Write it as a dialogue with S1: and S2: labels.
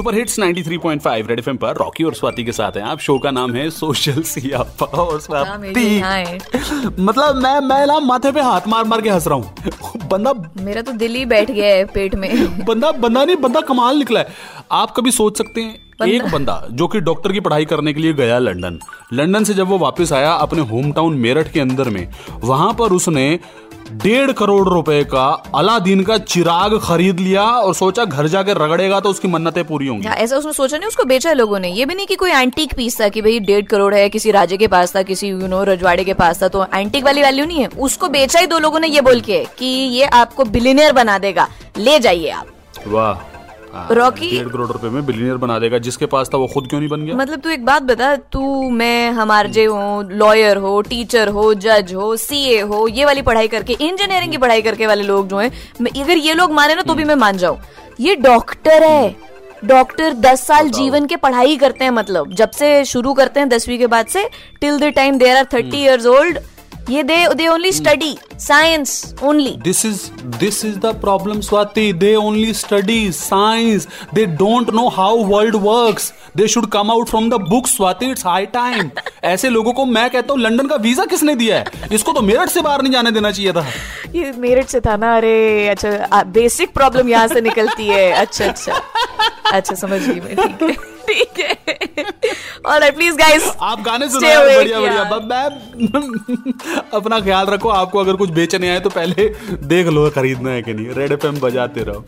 S1: Super hits 93.5 red FM पर Rocky और स्वाति के साथ हैं। आप शो का नाम है सोशल सियापा और
S2: हाँ,
S1: स्वाति मतलब मैं मैं ना माथे पे हाथ मार मार के हंस रहा हूँ। बंदा
S2: मेरा तो दिल ही बैठ गया है पेट में।
S1: बंदा बंदा नहीं बंदा कमाल निकला है। आप कभी सोच सकते हैं एक बंदा। जो कि डॉक्टर की पढ़ाई करने के लिए गया लंदन। लंदन से जब वो वापस आया अपने होम टाउन मेरठ के अंदर में वहाँ पर उसने डेढ़ करोड़ रुपए का अलादीन का चिराग खरीद लिया और सोचा घर जाके रगड़ेगा तो उसकी मन्नतें पूरी होंगी।
S2: हाँ, ऐसा उसने सोचा नहीं उसको बेचा लोगों ने। ये भी नहीं कि कोई एंटीक पीस था कि भाई डेढ़ करोड़ है किसी राजे के पास था किसी यू नो रजवाड़े के पास था तो एंटीक वाली वैल्यू नहीं है। उसको बेचा ही दो लोगों ने ये बोल के कि ये आपको बिलीनियर बना देगा। ले जाइए आप।
S1: वाह।
S2: रॉकी-
S1: डेढ़ करोड़ रुपए में बिलियनियर बना देगा। जिसके पास था वो खुद क्यों नहीं बन गया?
S2: मतलब तू एक बात बता तू मैं हमार जे हो लॉयर हो टीचर हो जज हो सीए हो ये वाली पढ़ाई करके इंजीनियरिंग की पढ़ाई करके वाले लोग जो है अगर ये लोग माने ना तो भी मैं मान जाऊँ। ये डॉक्टर है। डॉक्टर दस साल जीवन के पढ़ाई करते हैं मतलब। जब से शुरू करते हैं दसवीं के बाद से till the time there are thirty years old ये they they only study science only
S1: this is this is the problem Swati they only study science they don't know how world works they should come out from the book Swati it's high time ऐसे लोगों को मैं कहता हूँ London का visa किसने दिया है? इसको तो मेरठ से बाहर नहीं जाने देना चाहिए था।
S2: ये मेरठ से था ना? अरे अच्छा बेसिक प्रॉब्लम यहाँ से निकलती है। अच्छा अच्छा। अच्छा समझ गई मैं। ठीक है। ठीक है। ऑलराइट प्लीज़ गाइस
S1: आप गाने सुनाए बढ़िया बढ़िया।
S2: बब
S1: बस अपना ख्याल रखो आपको अगर कुछ बेचने आए तो पहले देख लो खरीदना है कि नहीं। रेड एफ़ बजाते रहो।